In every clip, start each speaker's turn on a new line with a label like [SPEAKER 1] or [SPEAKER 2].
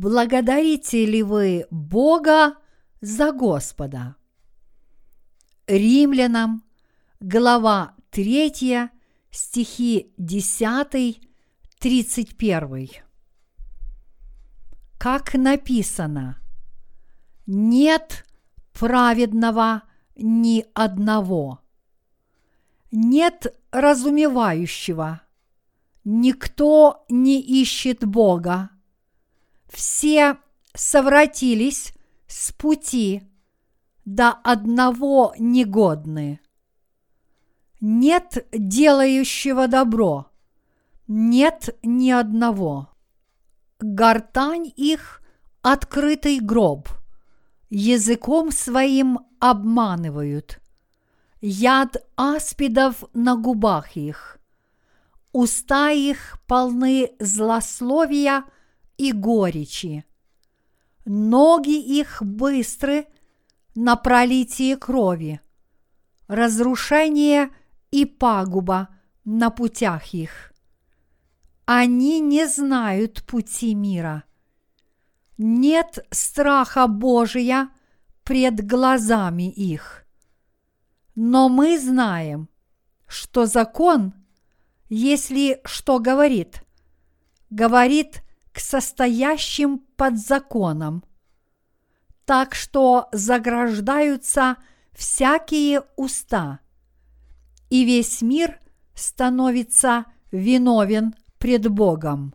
[SPEAKER 1] Благодарите ли вы Бога за Господа? Римлянам, глава 3, стихи 10, 31. Как написано, нет праведного ни одного, нет разумевающего, никто не ищет Бога, все совратились с пути, до одного негодны. Нет делающего добро, нет ни одного. Гортань их – открытый гроб, языком своим обманывают. Яд аспидов на губах их, уста их полны злословия и горечи. Ноги их быстры на пролитие крови, разрушение и пагуба на путях их. Они не знают пути мира. Нет страха Божия пред глазами их. Но мы знаем, что закон, если что говорит, говорит к состоящим под законом, так что заграждаются всякие уста, и весь мир становится виновен пред Богом,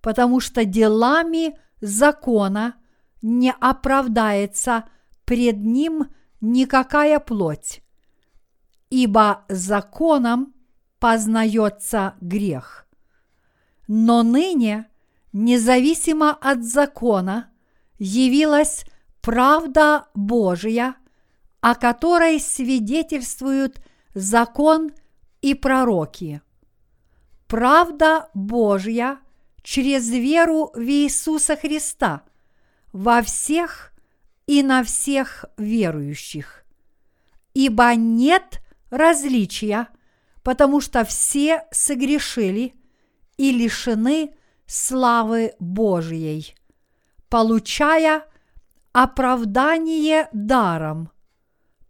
[SPEAKER 1] потому что делами закона не оправдается пред Ним никакая плоть, ибо законом познается грех. Но ныне – независимо от закона, явилась правда Божия, о которой свидетельствуют закон и пророки. Правда Божья через веру в Иисуса Христа во всех и на всех верующих. Ибо нет различия, потому что все согрешили и лишены славы Божьей, получая оправдание даром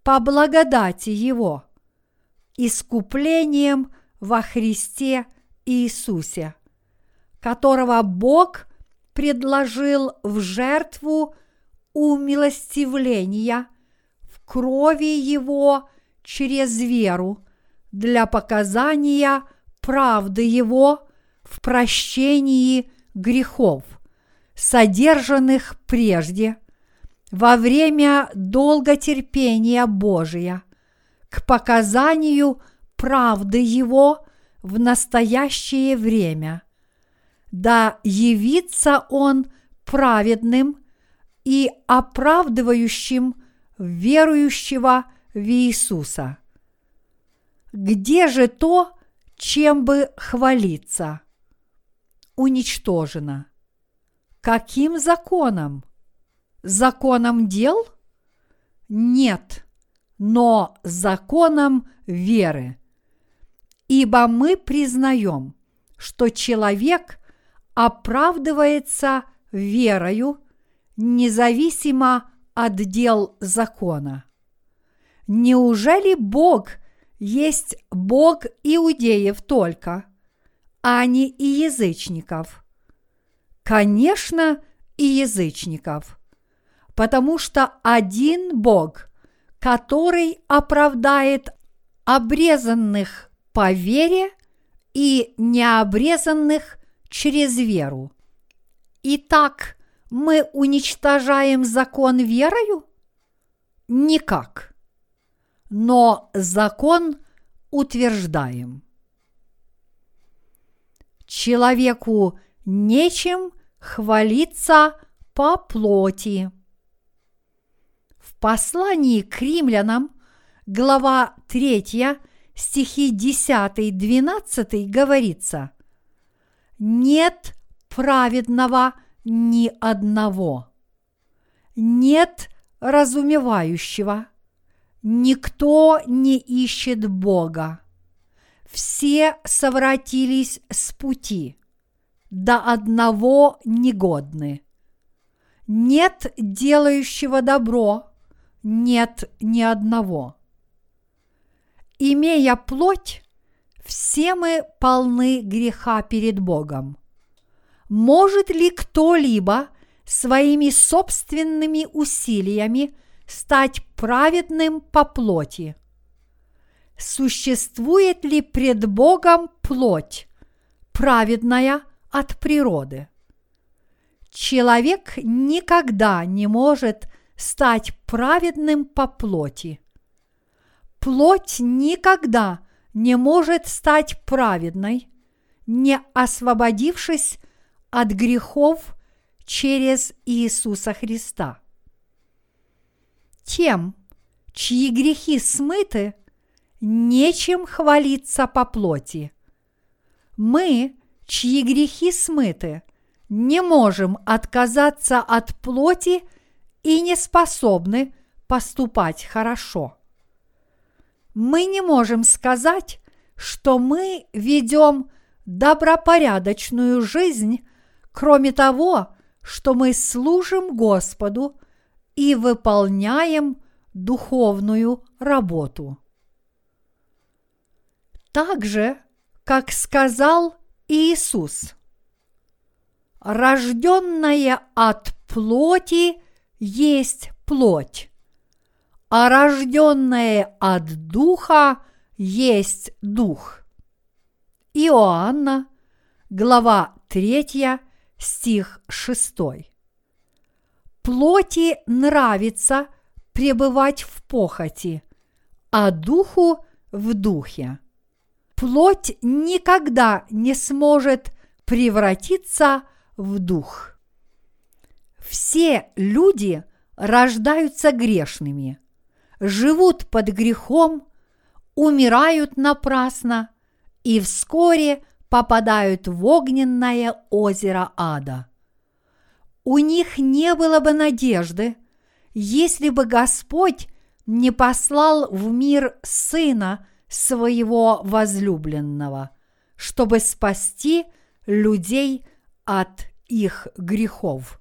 [SPEAKER 1] по благодати Его, искуплением во Христе Иисусе, которого Бог предложил в жертву умилостивления в крови Его через веру для показания правды Его в прощении грехов, содержанных прежде, во время долготерпения Божия, к показанию правды Его в настоящее время. Да явится Он праведным и оправдывающим верующего в Иисуса. Где же то, чем бы хвалиться? Уничтожена. Каким законом? Законом дел? Нет, но законом веры. Ибо мы признаем, что человек оправдывается верою независимо от дел закона. Неужели Бог есть Бог иудеев только – а не и язычников. Конечно, и язычников, потому что один Бог, который оправдает обрезанных по вере и необрезанных через веру. Итак, мы уничтожаем закон верою? Никак. Но закон утверждаем человеку нечем хвалиться по плоти. В послании к римлянам, глава 3, стихи 10-12 говорится «Нет праведного ни одного, нет разумевающего, никто не ищет Бога все совратились с пути, до одного негодны. нет делающего добро, нет ни одного. Имея плоть, все мы полны греха перед Богом. Может ли кто-либо своими собственными усилиями стать праведным по плоти? Существует ли пред Богом плоть, праведная от природы? Человек никогда не может стать праведным по плоти. Плоть никогда не может стать праведной, не освободившись от грехов через Иисуса Христа. Тем, чьи грехи смыты, нечем хвалиться по плоти. Мы, чьи грехи смыты, не можем отказаться от плоти и не способны поступать хорошо. Мы не можем сказать, что мы ведем добропорядочную жизнь, кроме того, что мы служим Господу и выполняем духовную работу. Так же, как сказал Иисус, рожденное от плоти есть плоть, а рожденное от духа есть дух. Иоанна, глава 3, стих 6. Плоти нравится пребывать в похоти, а духу в духе. Плоть никогда не сможет превратиться в дух. Все люди рождаются грешными, живут под грехом, умирают напрасно и вскоре попадают в огненное озеро ада. У них не было бы надежды, если бы Господь не послал в мир Сына своего возлюбленного, чтобы спасти людей от их грехов.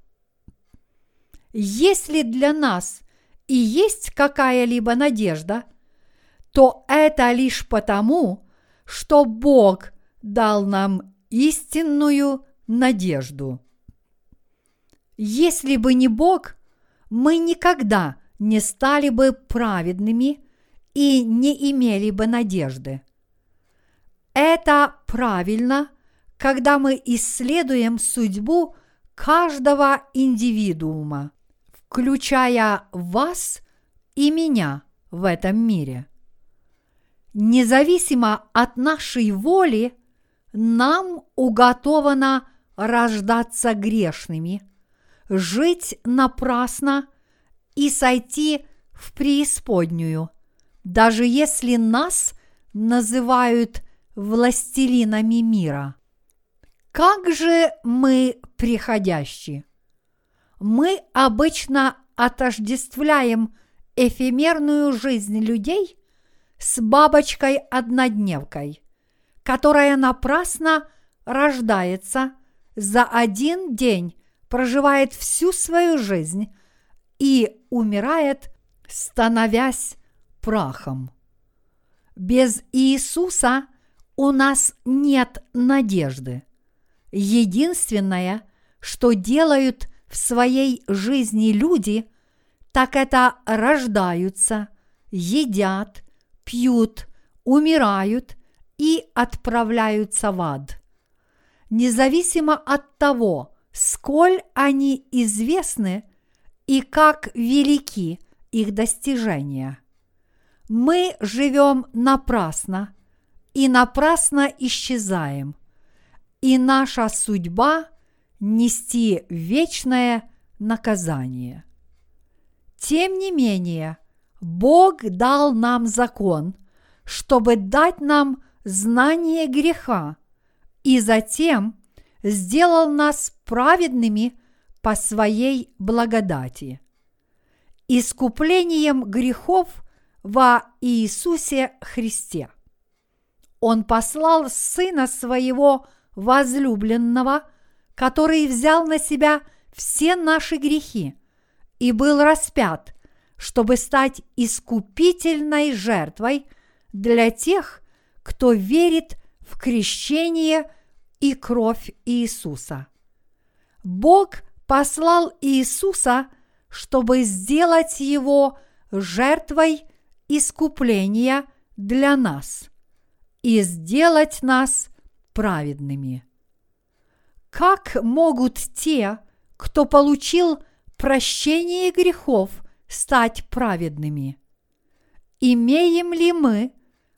[SPEAKER 1] Если для нас и есть какая-либо надежда, то это лишь потому, что Бог дал нам истинную надежду. Если бы не Бог, мы никогда не стали бы праведными и не имели бы надежды. Это правильно, когда мы исследуем судьбу каждого индивидуума, включая вас и меня в этом мире независимо от нашей воли, нам уготовано рождаться грешными, жить напрасно и сойти в преисподнюю, даже если нас называют властелинами мира. Как же мы приходящие? Мы обычно отождествляем эфемерную жизнь людей с бабочкой-однодневкой, которая напрасно рождается, за один день проживает всю свою жизнь и умирает, становясь прахом. Без Иисуса у нас нет надежды. Единственное, что делают в своей жизни люди, так это рождаются, едят, пьют, умирают и отправляются в ад. Независимо от того, сколь они известны и как велики их достижения. Мы живем напрасно и напрасно исчезаем, и наша судьба – нести вечное наказание. Тем не менее, Бог дал нам закон, чтобы дать нам знание греха, и затем сделал нас праведными по своей благодати. Искуплением грехов во Иисусе Христе. Он послал Сына Своего возлюбленного, который взял на себя все наши грехи и был распят, чтобы стать искупительной жертвой для тех, кто верит в крещение и кровь Иисуса. Бог послал Иисуса, чтобы сделать его жертвой искупления для нас и сделать нас праведными. Как могут те, кто получил прощение грехов, стать праведными? Имеем ли мы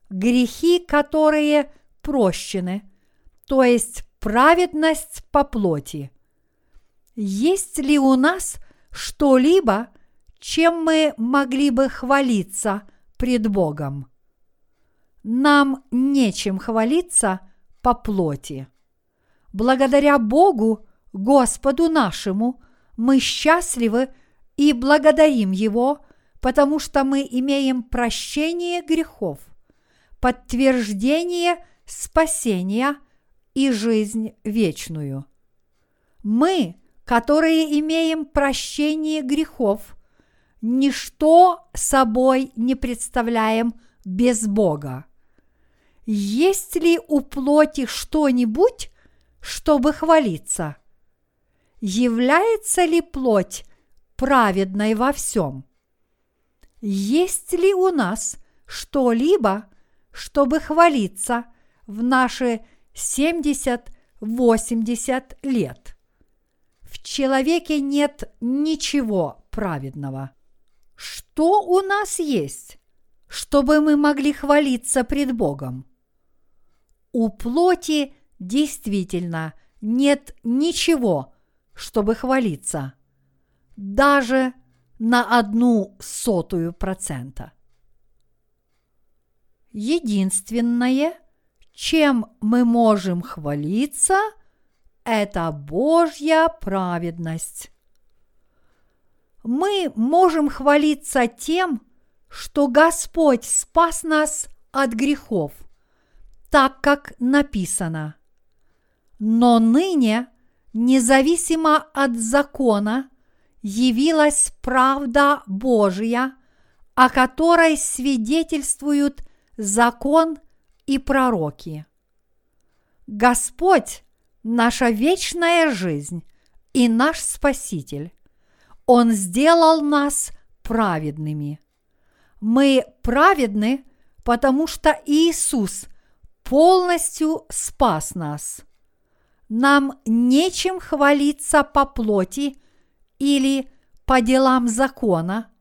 [SPEAKER 1] грехи, которые прощены, то есть праведность по плоти? Есть ли у нас что-либо, чем мы могли бы хвалиться пред Богом? Нам нечем хвалиться по плоти. Благодаря Богу, Господу нашему, мы счастливы и благодарим Его, потому что мы имеем прощение грехов, подтверждение спасения и жизнь вечную. Мы, которые имеем прощение грехов, ничто собой не представляем без Бога. Есть ли у плоти что-нибудь, чтобы хвалиться? Является ли плоть праведной во всем? Есть ли у нас что-либо, чтобы хвалиться в наши 70-80 лет? В человеке нет ничего праведного. Что у нас есть, чтобы мы могли хвалиться пред Богом? У плоти действительно нет ничего, чтобы хвалиться, даже на одну сотую процента. Единственное, чем мы можем хвалиться, это Божья праведность. Мы можем хвалиться тем, что Господь спас нас от грехов, так как написано. Но ныне, независимо от закона, явилась правда Божья, о которой свидетельствуют закон и пророки. Господь – наша вечная жизнь и наш Спаситель. Он сделал нас праведными. Мы праведны, потому что Иисус полностью спас нас. Нам нечем хвалиться по плоти или по делам закона.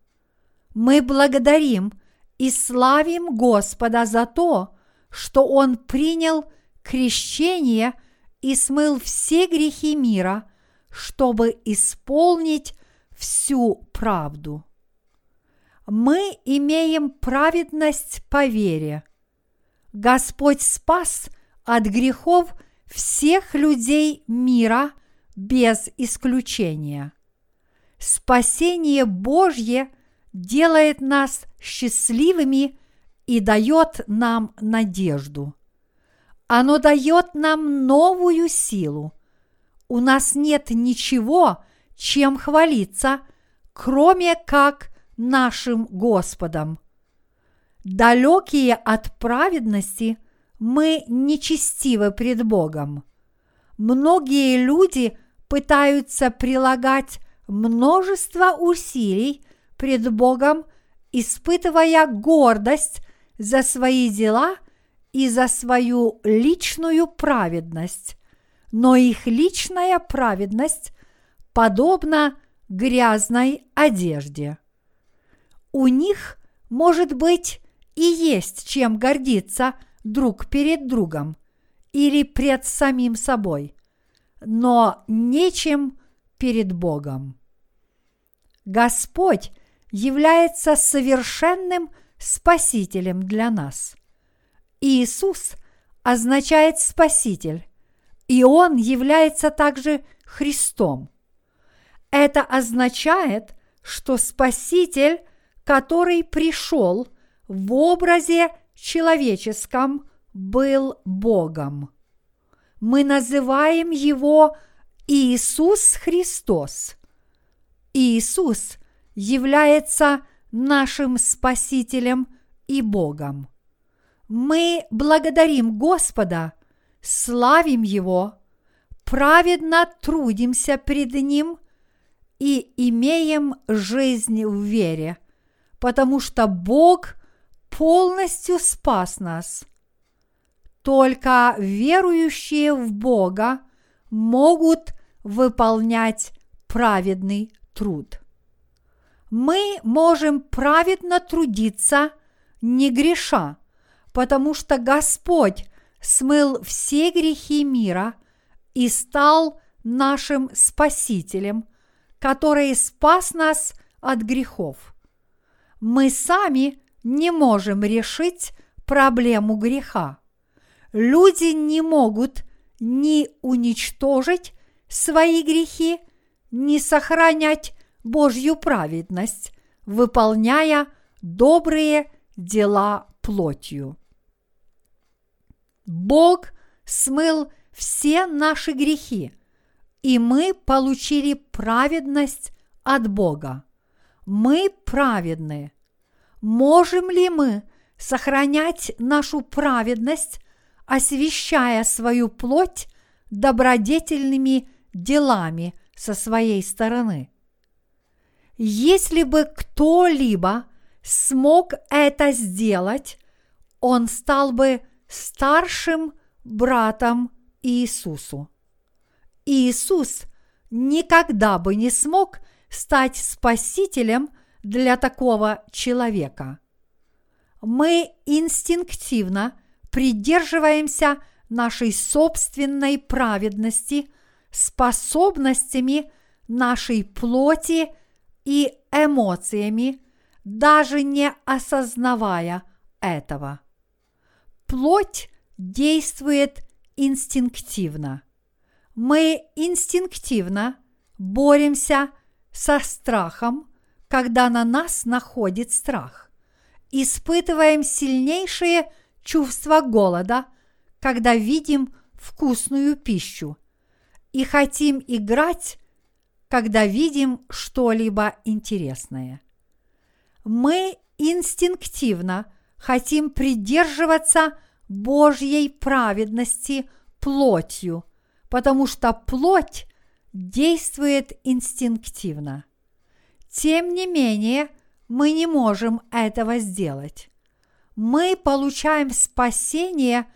[SPEAKER 1] Мы благодарим и славим Господа за то, что Он принял крещение и смыл все грехи мира, чтобы исполнить всю правду. Мы имеем праведность по вере – Господь спас от грехов всех людей мира без исключения. Спасение Божье делает нас счастливыми и дает нам надежду. Оно дает нам новую силу. У нас нет ничего, чем хвалиться, кроме как нашим Господом – далекие от праведности, мы нечестивы пред Богом. Многие люди пытаются прилагать множество усилий пред Богом, испытывая гордость за свои дела и за свою личную праведность, но их личная праведность подобна грязной одежде. У них может быть и есть чем гордиться друг перед другом или пред самим собой, но нечем перед Богом. Господь является совершенным Спасителем для нас. Иисус означает Спаситель, и Он является также Христом. Это означает, что Спаситель, который пришел – в образе человеческом был Богом. Мы называем его Иисус Христос. Иисус является нашим Спасителем и Богом. Мы благодарим Господа, славим Его, праведно трудимся пред Ним и имеем жизнь в вере, потому что Бог полностью спас нас. Только верующие в Бога могут выполнять праведный труд. Мы можем праведно трудиться, не греша, потому что Господь смыл все грехи мира и стал нашим Спасителем, который спас нас от грехов. Мы сами не можем решить проблему греха. Люди не могут ни уничтожить свои грехи, ни сохранять Божью праведность, выполняя добрые дела плотью. Бог смыл все наши грехи – и мы получили праведность от Бога. Мы праведны. Можем ли мы сохранять нашу праведность, освещая свою плоть добродетельными делами со своей стороны? Если бы кто-либо смог это сделать, он стал бы старшим братом Иисусу. Иисус никогда бы не смог стать спасителем для такого человека. Мы инстинктивно придерживаемся нашей собственной праведности, способностями нашей плоти и эмоциями, даже не осознавая этого. Плоть действует инстинктивно мы инстинктивно боремся со страхом, когда на нас находит страх. Испытываем сильнейшие чувства голода, когда видим вкусную пищу. И хотим играть, когда видим что-либо интересное. Мы инстинктивно хотим придерживаться Божьей праведности плотью – потому что плоть действует инстинктивно. Тем не менее, мы не можем этого сделать. Мы получаем спасение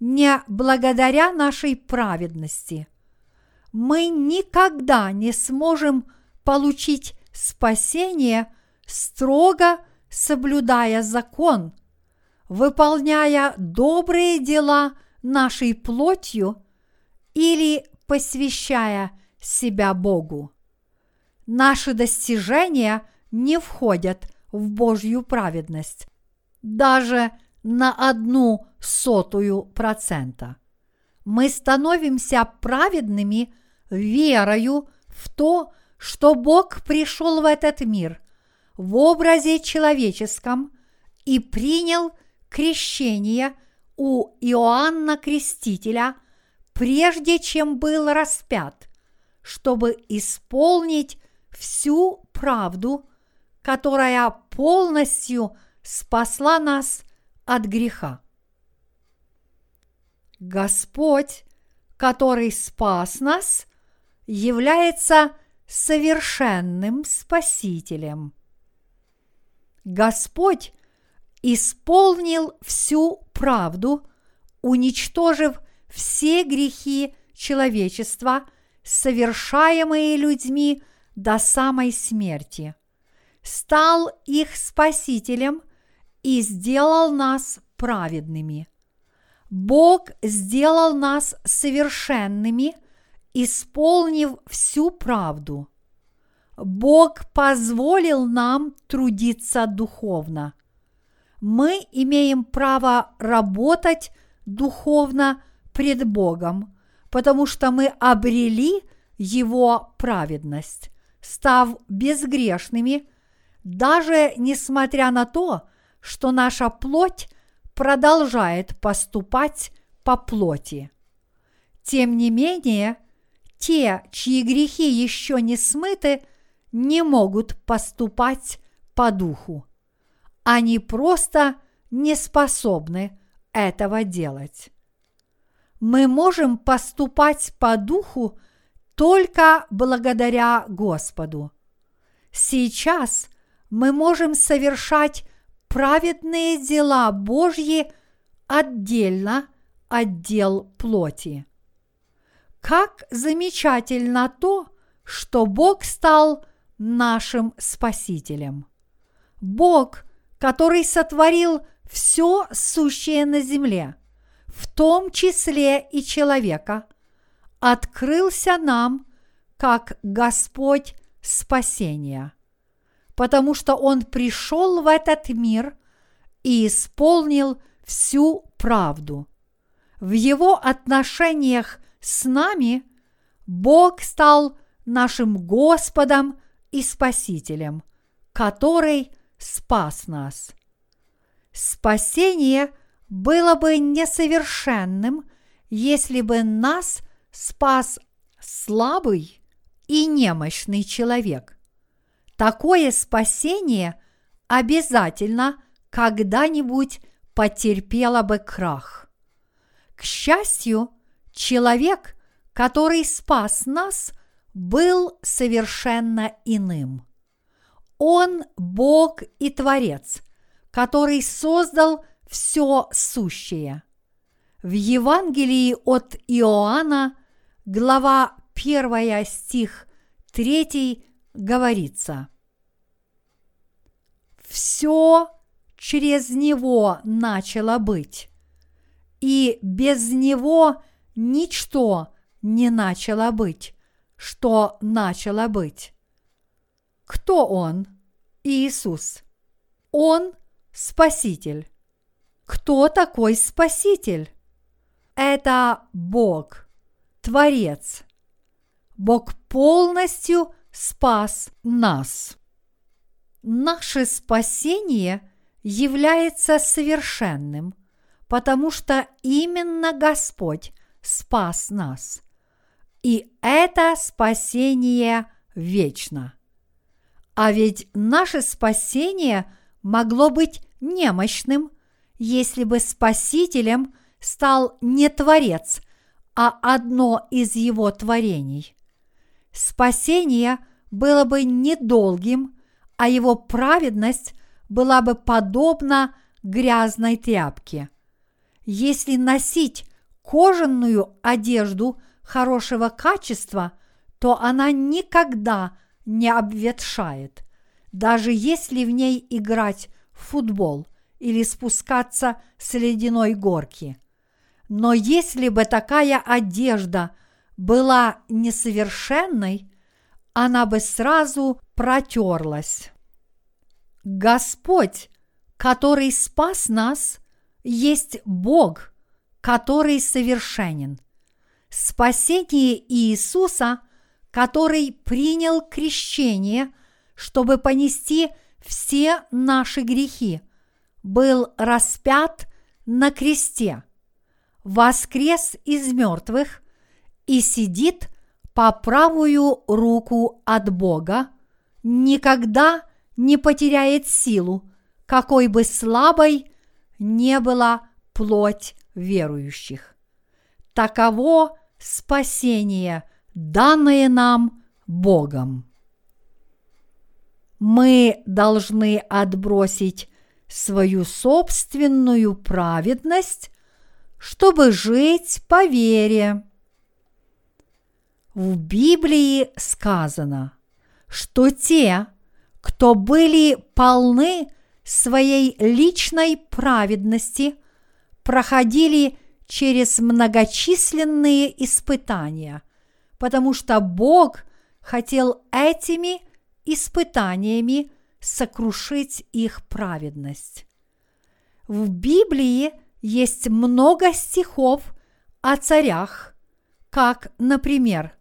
[SPEAKER 1] не благодаря нашей праведности. Мы никогда не сможем получить спасение, строго соблюдая закон, выполняя добрые дела нашей плотью – или посвящая себя Богу. Наши достижения не входят в Божью праведность даже на одну сотую процента. Мы становимся праведными верою в то, что Бог пришел в этот мир в образе человеческом и принял крещение у Иоанна Крестителя – прежде чем был распят, чтобы исполнить всю правду, которая полностью спасла нас от греха. Господь, который спас нас, является совершенным Спасителем. Господь исполнил всю правду, уничтожив все грехи человечества, совершаемые людьми до самой смерти, стал их спасителем и сделал нас праведными. Бог сделал нас совершенными, исполнив всю правду. Бог позволил нам трудиться духовно. Мы имеем право работать духовно – пред Богом, потому что мы обрели Его праведность, став безгрешными, даже несмотря на то, что наша плоть продолжает поступать по плоти. Тем не менее, те, чьи грехи еще не смыты, не могут поступать по духу. Они просто не способны этого делать. Мы можем поступать по духу только благодаря Господу. Сейчас мы можем совершать праведные дела Божьи отдельно от дел плоти. Как замечательно то, что Бог стал нашим Спасителем. Бог, который сотворил все сущее на земле, в том числе и человека, открылся нам как Господь спасения, потому что Он пришел в этот мир и исполнил всю правду. В Его отношениях с нами Бог стал нашим Господом и Спасителем, который спас нас. Спасение было бы несовершенным, если бы нас спас слабый и немощный человек. Такое спасение обязательно когда-нибудь потерпело бы крах. К счастью, человек, который спас нас, был совершенно иным. Он Бог и Творец, который создал все сущее. В Евангелии от Иоанна, глава 1 стих 3 говорится «Все через Него начало быть, и без Него ничто не начало быть, что начало быть». Кто Он? Иисус. Он – Спаситель. Кто такой Спаситель? Это Бог, Творец – Бог полностью спас нас. Наше спасение является совершенным, потому что именно Господь спас нас. И это спасение вечно. А ведь наше спасение могло быть немощным, если бы Спасителем стал не Творец, а одно из его творений спасение было бы недолгим, а его праведность была бы подобна грязной тряпке. Если носить кожаную одежду хорошего качества, то она никогда не обветшает, даже если в ней играть в футбол или спускаться с ледяной горки. Но если бы такая одежда – была несовершенной, она бы сразу протерлась. Господь, который спас нас, есть Бог, который совершенен. Спасение Иисуса, который принял крещение, чтобы понести все наши грехи, был распят на кресте, воскрес из мертвых и сидит по правую руку от Бога, никогда не потеряет силу, какой бы слабой не была плоть верующих. Таково спасение, данное нам Богом. Мы должны отбросить свою собственную праведность, чтобы жить по вере. В Библии сказано, что те, кто были полны своей личной праведности, проходили через многочисленные испытания, потому что Бог хотел этими испытаниями сокрушить их праведность. В Библии есть много стихов о царях, как, например,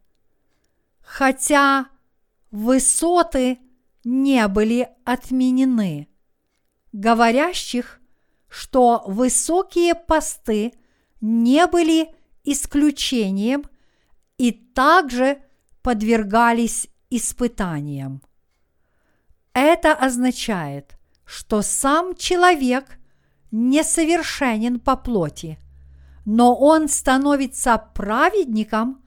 [SPEAKER 1] хотя высоты не были отменены, говорящих, что высокие посты не были исключением и также подвергались испытаниям. Это означает, что сам человек несовершенен по плоти, но он становится праведником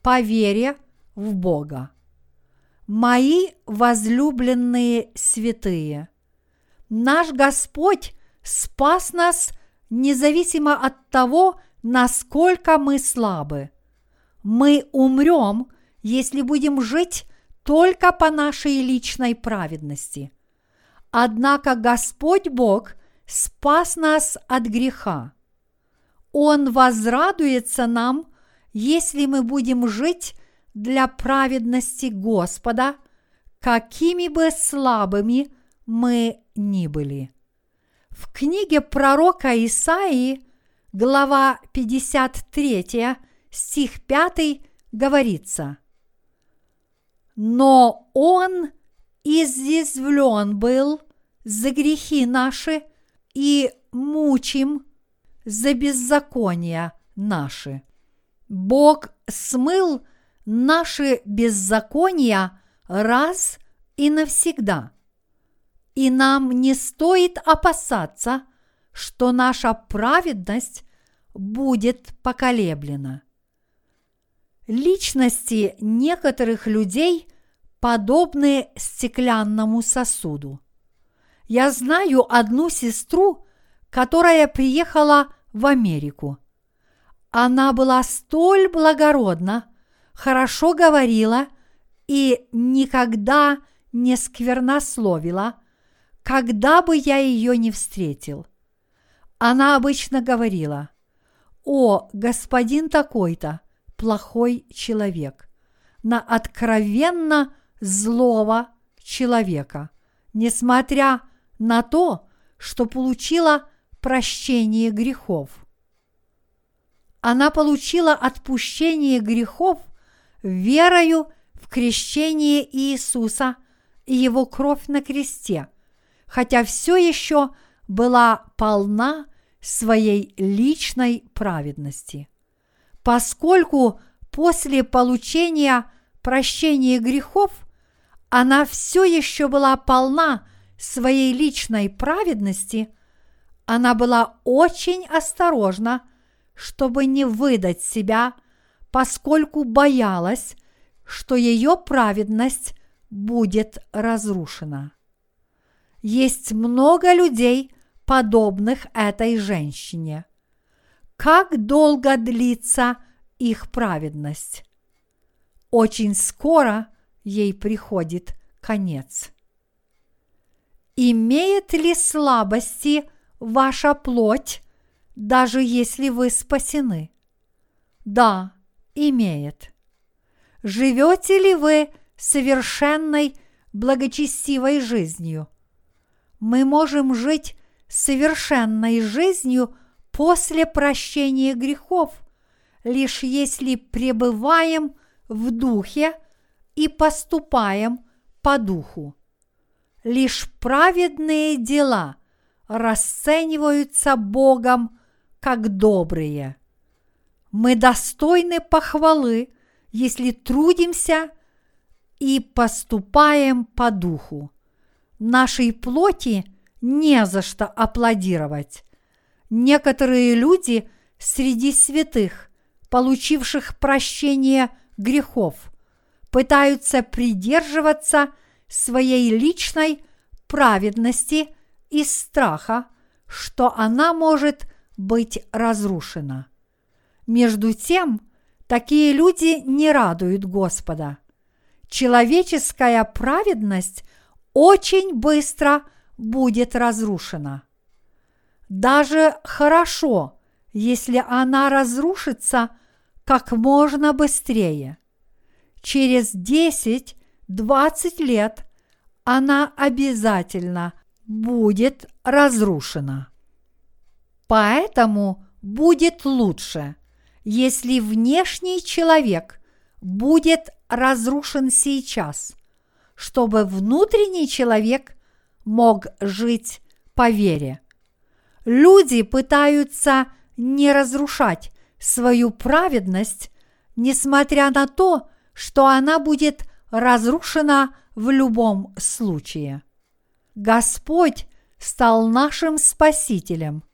[SPEAKER 1] по вере в Бога. Мои возлюбленные святые, наш Господь спас нас независимо от того, насколько мы слабы. Мы умрем, если будем жить только по нашей личной праведности. Однако Господь Бог спас нас от греха. Он возрадуется нам, если мы будем жить для праведности Господа, какими бы слабыми мы ни были. В книге пророка Исаии, глава 53, стих 5 говорится «Но Он изъязвлен был за грехи наши и мучим за беззакония наши». Бог смыл наши беззакония раз и навсегда. И нам не стоит опасаться, что наша праведность будет поколеблена. Личности некоторых людей подобны стеклянному сосуду. Я знаю одну сестру, которая приехала в Америку. Она была столь благородна, хорошо говорила и никогда не сквернословила, когда бы я ее не встретил. Она обычно говорила, «О, господин такой-то, плохой человек», на откровенно злого человека, несмотря на то, что получила прощение грехов. Она получила отпущение грехов верою в крещение Иисуса и Его кровь на кресте, хотя все еще была полна своей личной праведности. Поскольку после получения прощения грехов она все еще была полна своей личной праведности, она была очень осторожна, чтобы не выдать себя, поскольку боялась, что ее праведность будет разрушена. Есть много людей, подобных этой женщине. Как долго длится их праведность? Очень скоро ей приходит конец. Имеет ли слабости ваша плоть, даже если вы спасены? Да, имеет. Живете ли вы совершенной благочестивой жизнью? Мы можем жить совершенной жизнью после прощения грехов, лишь если пребываем в духе и поступаем по духу. Лишь праведные дела расцениваются Богом как добрые. Мы достойны похвалы, если трудимся и поступаем по духу. Нашей плоти не за что аплодировать. Некоторые люди среди святых, получивших прощение грехов, пытаются придерживаться своей личной праведности из страха, что она может быть разрушена. Между тем, такие люди не радуют Господа. Человеческая праведность очень быстро будет разрушена. Даже хорошо, если она разрушится как можно быстрее. Через 10-20 лет она обязательно будет разрушена. Поэтому будет лучше, если внешний человек будет разрушен сейчас, чтобы внутренний человек мог жить по вере. Люди пытаются не разрушать свою праведность, несмотря на то, что она будет разрушена в любом случае. Господь стал нашим Спасителем.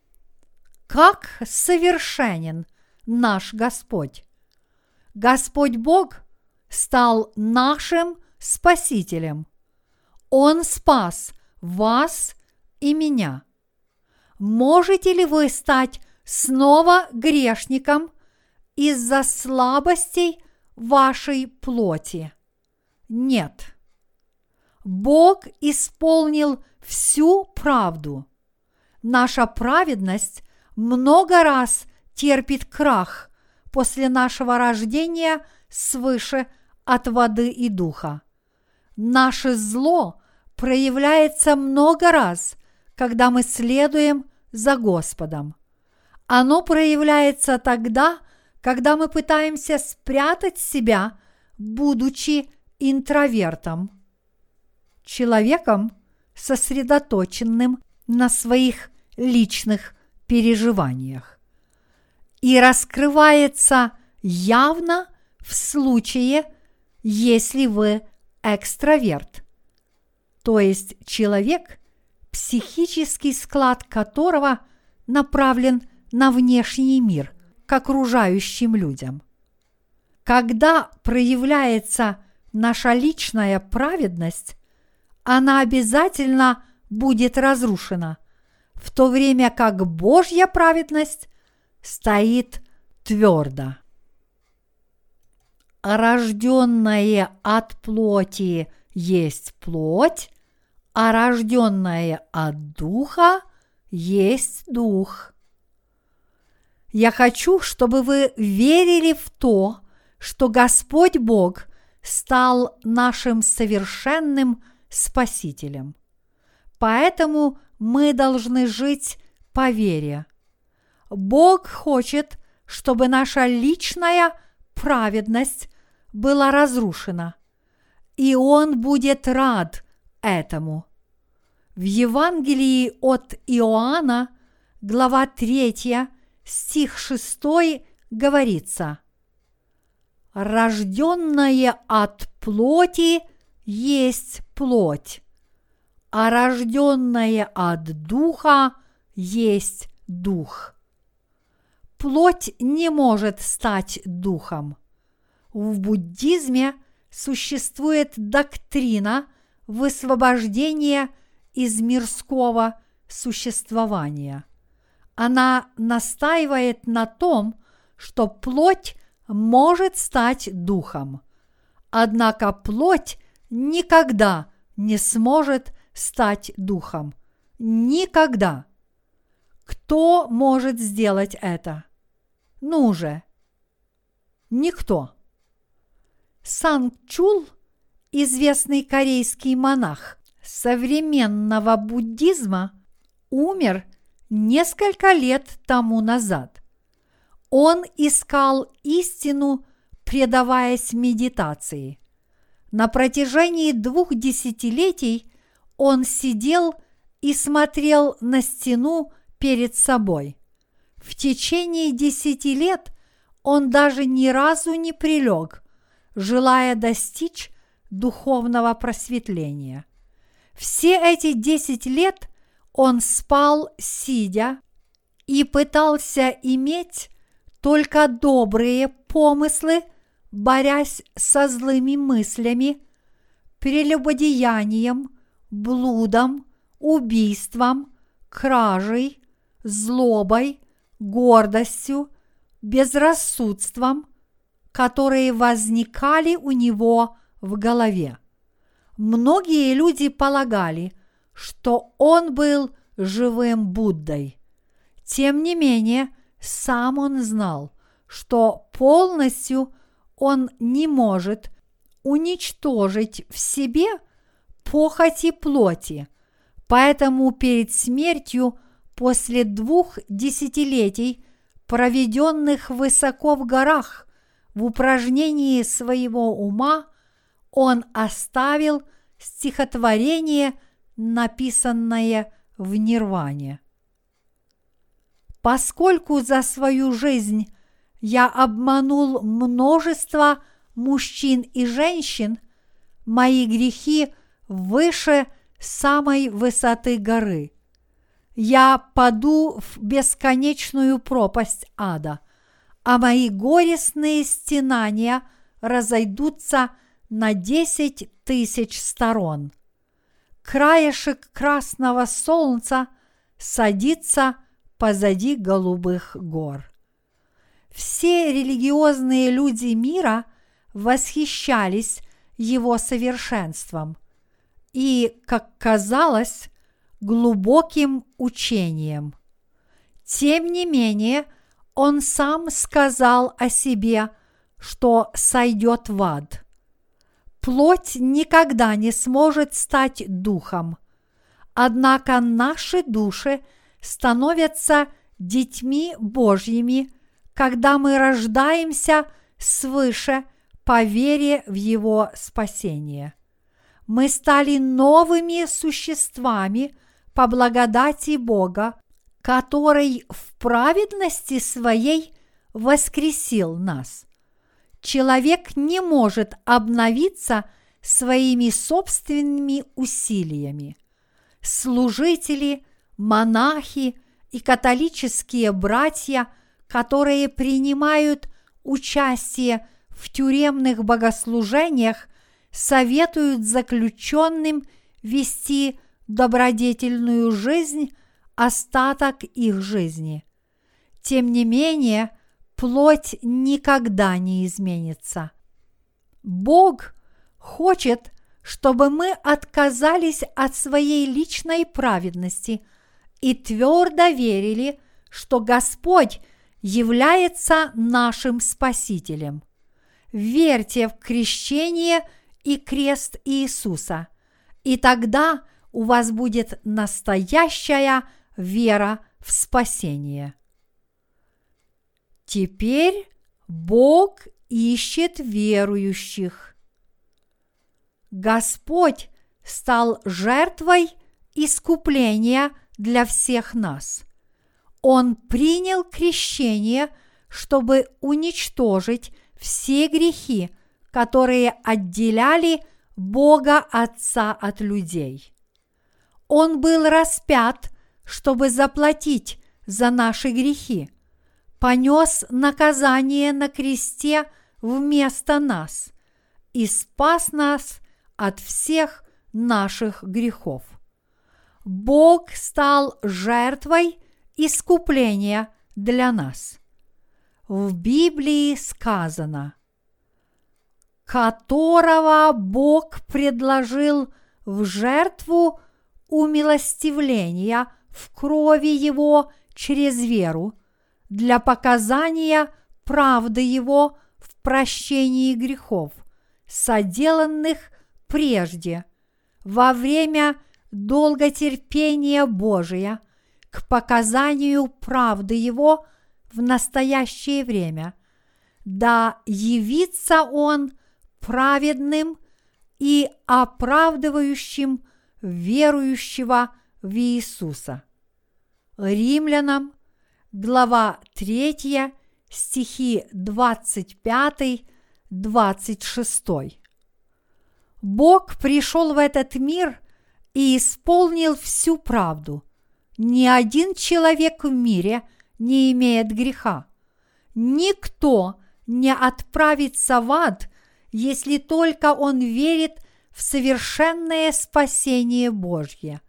[SPEAKER 1] Как совершенен наш Господь! Господь Бог стал нашим Спасителем. Он спас вас и меня. Можете ли вы стать снова грешником из-за слабостей вашей плоти? Нет. Бог исполнил всю правду. Наша праведность много раз терпит крах после нашего рождения свыше от воды и духа. Наше зло проявляется много раз, когда мы следуем за Господом. Оно проявляется тогда, когда мы пытаемся спрятать себя, будучи интровертом. Человеком, сосредоточенным на своих личных переживаниях. И раскрывается явно в случае, если вы экстраверт, то есть человек, психический склад которого направлен на внешний мир, к окружающим людям. Когда проявляется наша личная праведность, она обязательно будет разрушена, в то время как Божья праведность стоит твердо. Рожденное от плоти есть плоть, а рожденное от духа есть дух. Я хочу, чтобы вы верили в то, что Господь Бог стал нашим совершенным Спасителем. Поэтому мы должны жить по вере. Бог хочет, чтобы наша личная праведность была разрушена, и Он будет рад этому. В Евангелии от Иоанна, глава 3, стих 6 говорится «Рожденное от плоти есть плоть, а рожденное от духа есть дух». Плоть не может стать духом. В буддизме существует доктрина высвобождения из мирского существования – она настаивает на том, что плоть может стать духом. Однако плоть никогда не сможет стать духом. Никогда. Кто может сделать это? Ну же. Никто. Санчул, известный корейский монах современного буддизма, умер несколько лет тому назад. Он искал истину, предаваясь медитации. На протяжении двух десятилетий он сидел и смотрел на стену перед собой. В течение десяти лет он даже ни разу не прилег, желая достичь духовного просветления. Все эти десять лет он спал сидя и пытался иметь только добрые помыслы, борясь со злыми мыслями, прелюбодеянием, блудом, убийством, кражей, злобой, гордостью, безрассудством, которые возникали у него в голове. Многие люди полагали, что он был живым Буддой. Тем не менее, сам он знал, что полностью он не может уничтожить в себе похоти плоти, поэтому перед смертью после двух десятилетий, проведенных высоко в горах в упражнении своего ума, он оставил стихотворение – написанное в Нирване. Поскольку за свою жизнь я обманул множество мужчин и женщин, мои грехи выше самой высоты горы. Я паду в бесконечную пропасть ада, а мои горестные стенания разойдутся на десять тысяч сторон. Краешек красного солнца садится позади голубых гор. Все религиозные люди мира восхищались его совершенством и, как казалось, глубоким учением. Тем не менее, он сам сказал о себе, что сойдет в ад. Плоть никогда не сможет стать духом, однако наши души становятся детьми Божьими, когда мы рождаемся свыше по вере в Его спасение. Мы стали новыми существами – по благодати Бога, который в праведности своей воскресил нас. Человек не может обновиться своими собственными усилиями. Служители, монахи и католические братья, которые принимают участие в тюремных богослужениях, советуют заключенным вести добродетельную жизнь остаток их жизни. Тем не менее, плоть никогда не изменится. Бог хочет, чтобы мы отказались от своей личной праведности и твердо верили, что Господь является нашим Спасителем. Верьте в крещение и крест Иисуса, и тогда – у вас будет настоящая вера в спасение. Теперь Бог ищет верующих. Господь стал жертвой искупления для всех нас. Он принял крещение, чтобы уничтожить все грехи, которые отделяли Бога Отца от людей. Он был распят, чтобы заплатить за наши грехи, понес наказание на кресте вместо нас и спас нас от всех наших грехов. Бог стал жертвой искупления для нас. В Библии сказано, которого Бог предложил в жертву умилостивления в крови Его через веру для показания правды Его в прощении грехов, соделанных прежде, во время долготерпения Божия к показанию правды Его в настоящее время, да явится Он праведным и оправдывающим – верующего в Иисуса. Римлянам, глава 3, стихи 25-26. Бог пришел в этот мир и исполнил всю правду. Ни один человек в мире не имеет греха. Никто не отправится в ад, если только он верит в совершенное спасение Божье.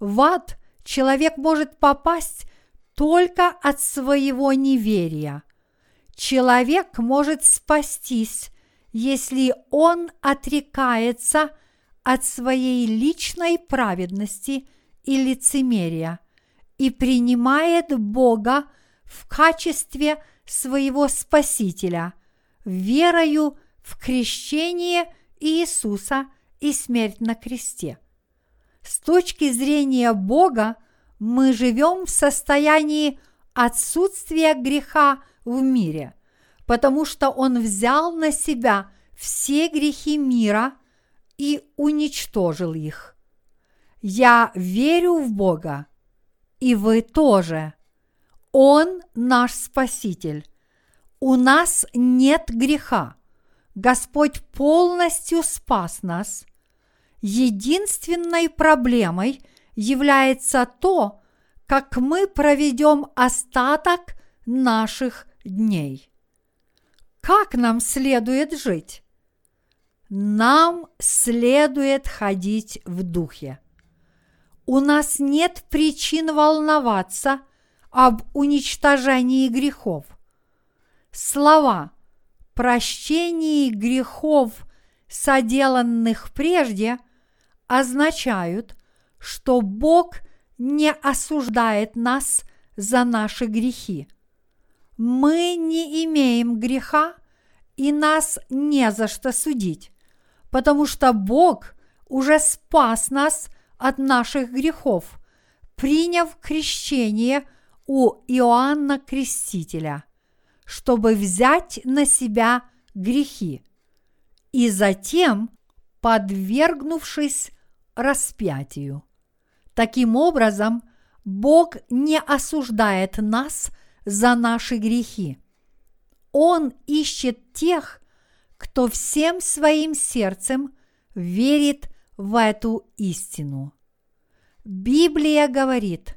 [SPEAKER 1] В ад человек может попасть только от своего неверия. Человек может спастись, если он отрекается от своей личной праведности и лицемерия и принимает Бога в качестве своего Спасителя, верою в крещение Иисуса и смерть на кресте. С точки зрения Бога мы живем в состоянии отсутствия греха в мире, потому что Он взял на себя все грехи мира и уничтожил их. Я верю в Бога, и вы тоже. Он наш Спаситель. У нас нет греха. Господь полностью спас нас. Единственной проблемой является то, как мы проведем остаток наших дней. Как нам следует жить? Нам следует ходить в духе. У нас нет причин волноваться об уничтожении грехов. Слова «прощении грехов, соделанных прежде» означают, что Бог не осуждает нас за наши грехи. Мы не имеем греха, и нас не за что судить, потому что Бог уже спас нас от наших грехов, приняв крещение у Иоанна Крестителя, чтобы взять на себя грехи, и затем подвергнувшись распятию. Таким образом, Бог не осуждает нас за наши грехи. Он ищет тех, кто всем своим сердцем верит в эту истину. Библия говорит,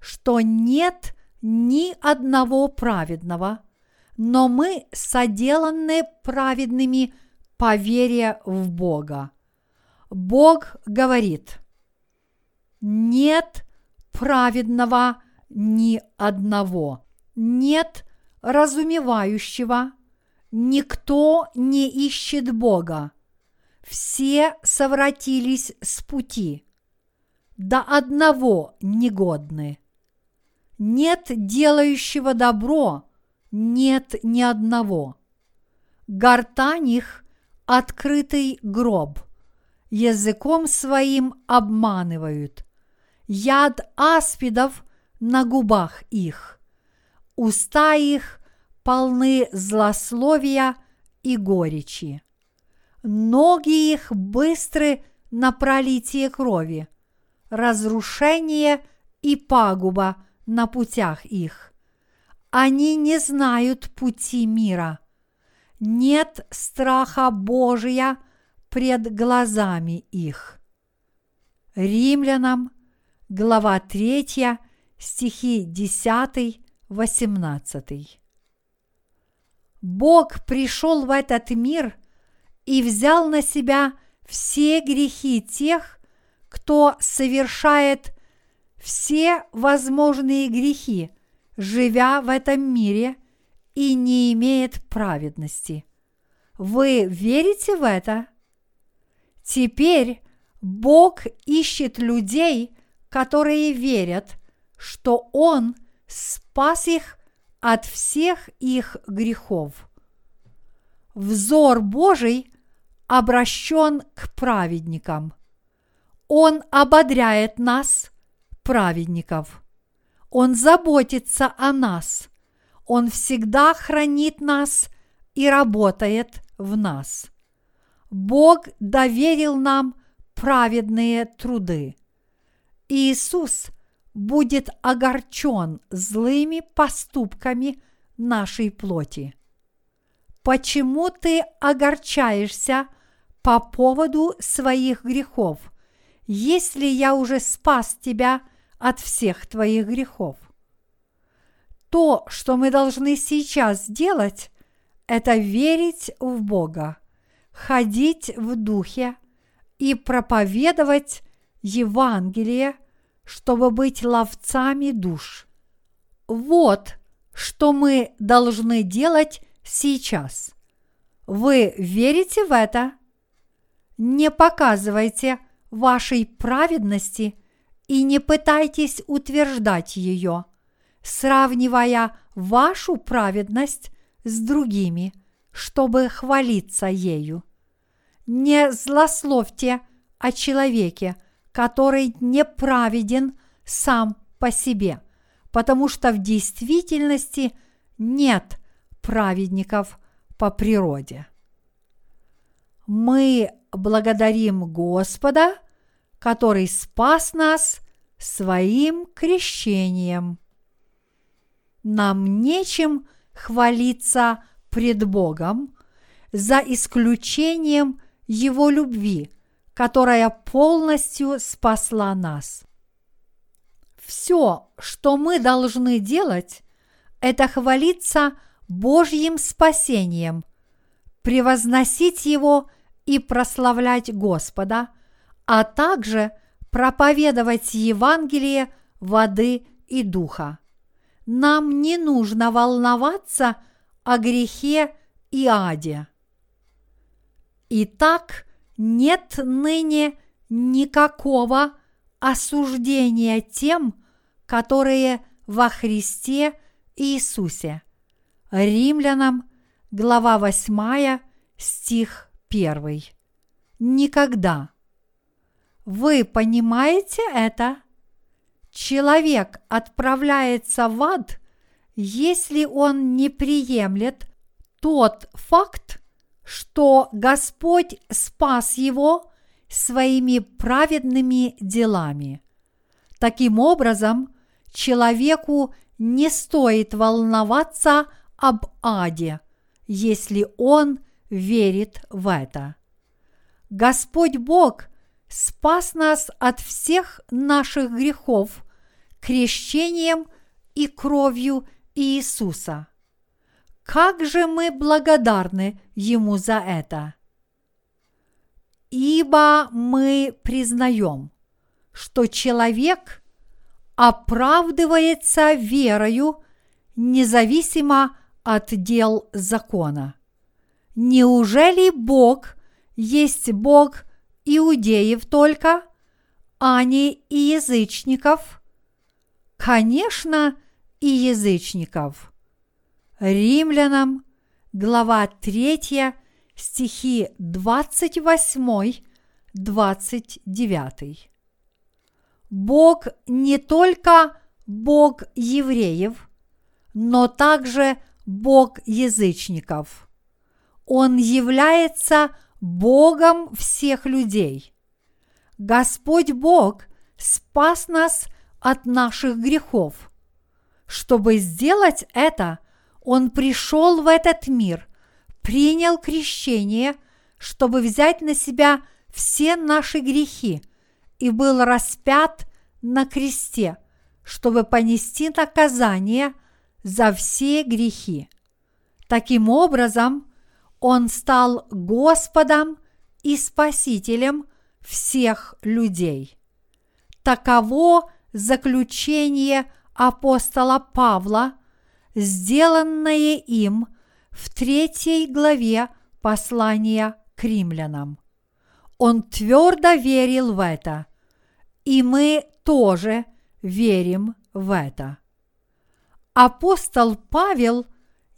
[SPEAKER 1] что нет ни одного праведного, но мы соделаны праведными по вере в Бога. Бог говорит, нет праведного ни одного, нет разумевающего, никто не ищет Бога. Все совратились с пути, до одного негодны. Нет делающего добро, нет ни одного. Гортань их – открытый гроб, языком своим обманывают. Яд аспидов на губах их. Уста их полны злословия и горечи. Ноги их быстры на пролитие крови, разрушение и пагуба на путях их. Они не знают пути мира. Нет страха Божия пред глазами их. Римлянам, глава 3, стихи 10, 18. Бог пришел в этот мир и взял на себя все грехи тех, кто совершает все возможные грехи, живя в этом мире и не имеет праведности. Вы верите в это? Теперь Бог ищет людей, которые верят, что Он спас их от всех их грехов. Взор Божий обращен к праведникам. Он ободряет нас, праведников. Он заботится о нас. Он всегда хранит нас и работает в нас. Бог доверил нам праведные труды. Иисус будет огорчен злыми поступками нашей плоти. Почему ты огорчаешься по поводу своих грехов, если я уже спас тебя от всех твоих грехов? То, что мы должны сейчас сделать, это верить в Бога, ходить в Духе и проповедовать Евангелие – чтобы быть ловцами душ. Вот что мы должны делать сейчас. Вы верите в это? Не показывайте вашей праведности и не пытайтесь утверждать ее, сравнивая вашу праведность с другими, чтобы хвалиться ею. Не злословьте о человеке – который неправеден сам по себе, потому что в действительности нет праведников по природе. Мы благодарим Господа, который спас нас своим крещением. Нам нечем хвалиться пред Богом, за исключением Его любви, которая полностью спасла нас. Все, что мы должны делать, это хвалиться Божьим спасением, превозносить Его и прославлять Господа, а также проповедовать Евангелие воды и духа. Нам не нужно волноваться о грехе и аде. Итак, нет ныне никакого осуждения тем, которые во Христе Иисусе. Римлянам, глава 8, стих 1. Никогда. Вы понимаете это? Человек отправляется в ад, если он не приемлет тот факт, что Господь спас его своими праведными делами. Таким образом, человеку не стоит волноваться об аде, если он верит в это. Господь Бог спас нас от всех наших грехов крещением и кровью Иисуса. Как же мы благодарны Ему за это! Ибо мы признаем, что человек оправдывается верою независимо от дел закона. Неужели Бог есть Бог иудеев только, а не и язычников? Конечно, и язычников. Римлянам, глава 3, стихи 28-29. Бог не только Бог евреев, но также Бог язычников. Он является Богом всех людей. Господь Бог спас нас от наших грехов. Чтобы сделать это, Он пришел в этот мир, принял крещение, чтобы взять на себя все наши грехи и был распят на кресте, чтобы понести наказание за все грехи. Таким образом, он стал Господом и Спасителем всех людей. Таково заключение апостола Павла, сделанное им в третьей главе послания к римлянам. Он твердо верил в это, и мы тоже верим в это. Апостол Павел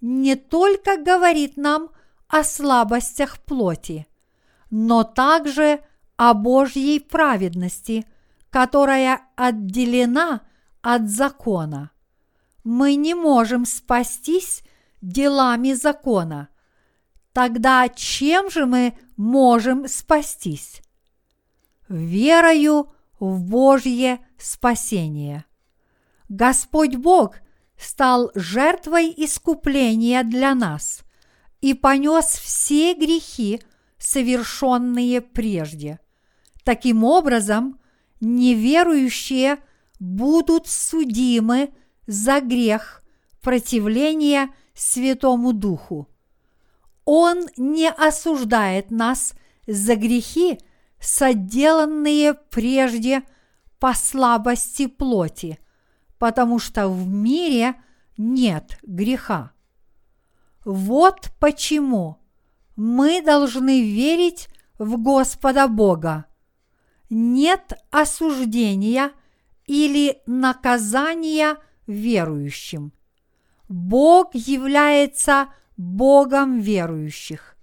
[SPEAKER 1] не только говорит нам о слабостях плоти, но также о Божьей праведности, которая отделена от закона. Мы не можем спастись делами закона. Тогда чем же мы можем спастись? Верою в Божье спасение. Господь Бог стал жертвой искупления для нас – и понес все грехи, совершенные прежде. Таким образом, неверующие будут судимы за грех противления Святому Духу. Он не осуждает нас за грехи, соделанные прежде по слабости плоти, потому что в мире нет греха. Вот почему мы должны верить в Господа Бога. Нет осуждения или наказания верующим. Бог является Богом верующих.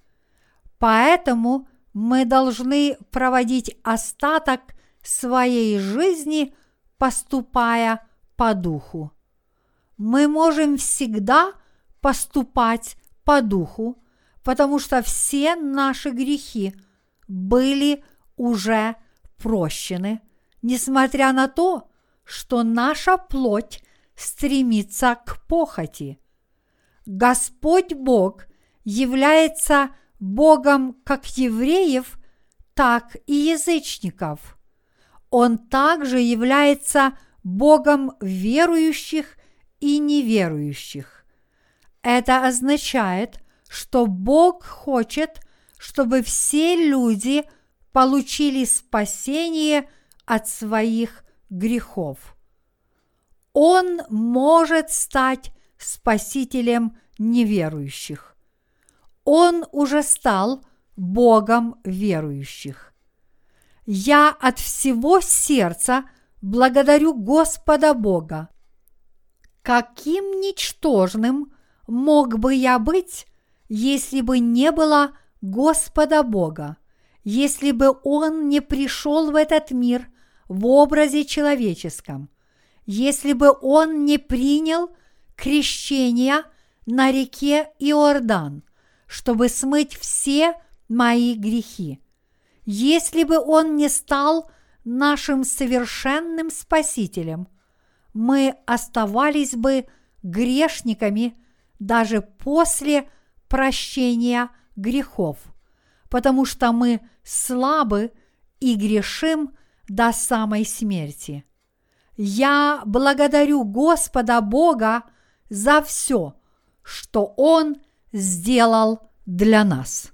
[SPEAKER 1] Поэтому мы должны проводить остаток своей жизни, поступая по духу. Мы можем всегда – поступать по духу, потому что все наши грехи были уже прощены, несмотря на то, что наша плоть стремится к похоти. Господь Бог является Богом как евреев, так и язычников. Он также является Богом верующих и неверующих. Это означает, что Бог хочет, чтобы все люди получили спасение от своих грехов. Он может стать спасителем неверующих. Он уже стал Богом верующих. Я от всего сердца благодарю Господа Бога. Каким ничтожным мог бы я быть, если бы не было Господа Бога, если бы Он не пришел в этот мир в образе человеческом, если бы Он не принял крещение на реке Иордан, чтобы смыть все мои грехи. Если бы Он не стал нашим совершенным Спасителем, мы оставались бы грешниками даже после прощения грехов, потому что мы слабы и грешим до самой смерти. Я благодарю Господа Бога за все, что Он сделал для нас.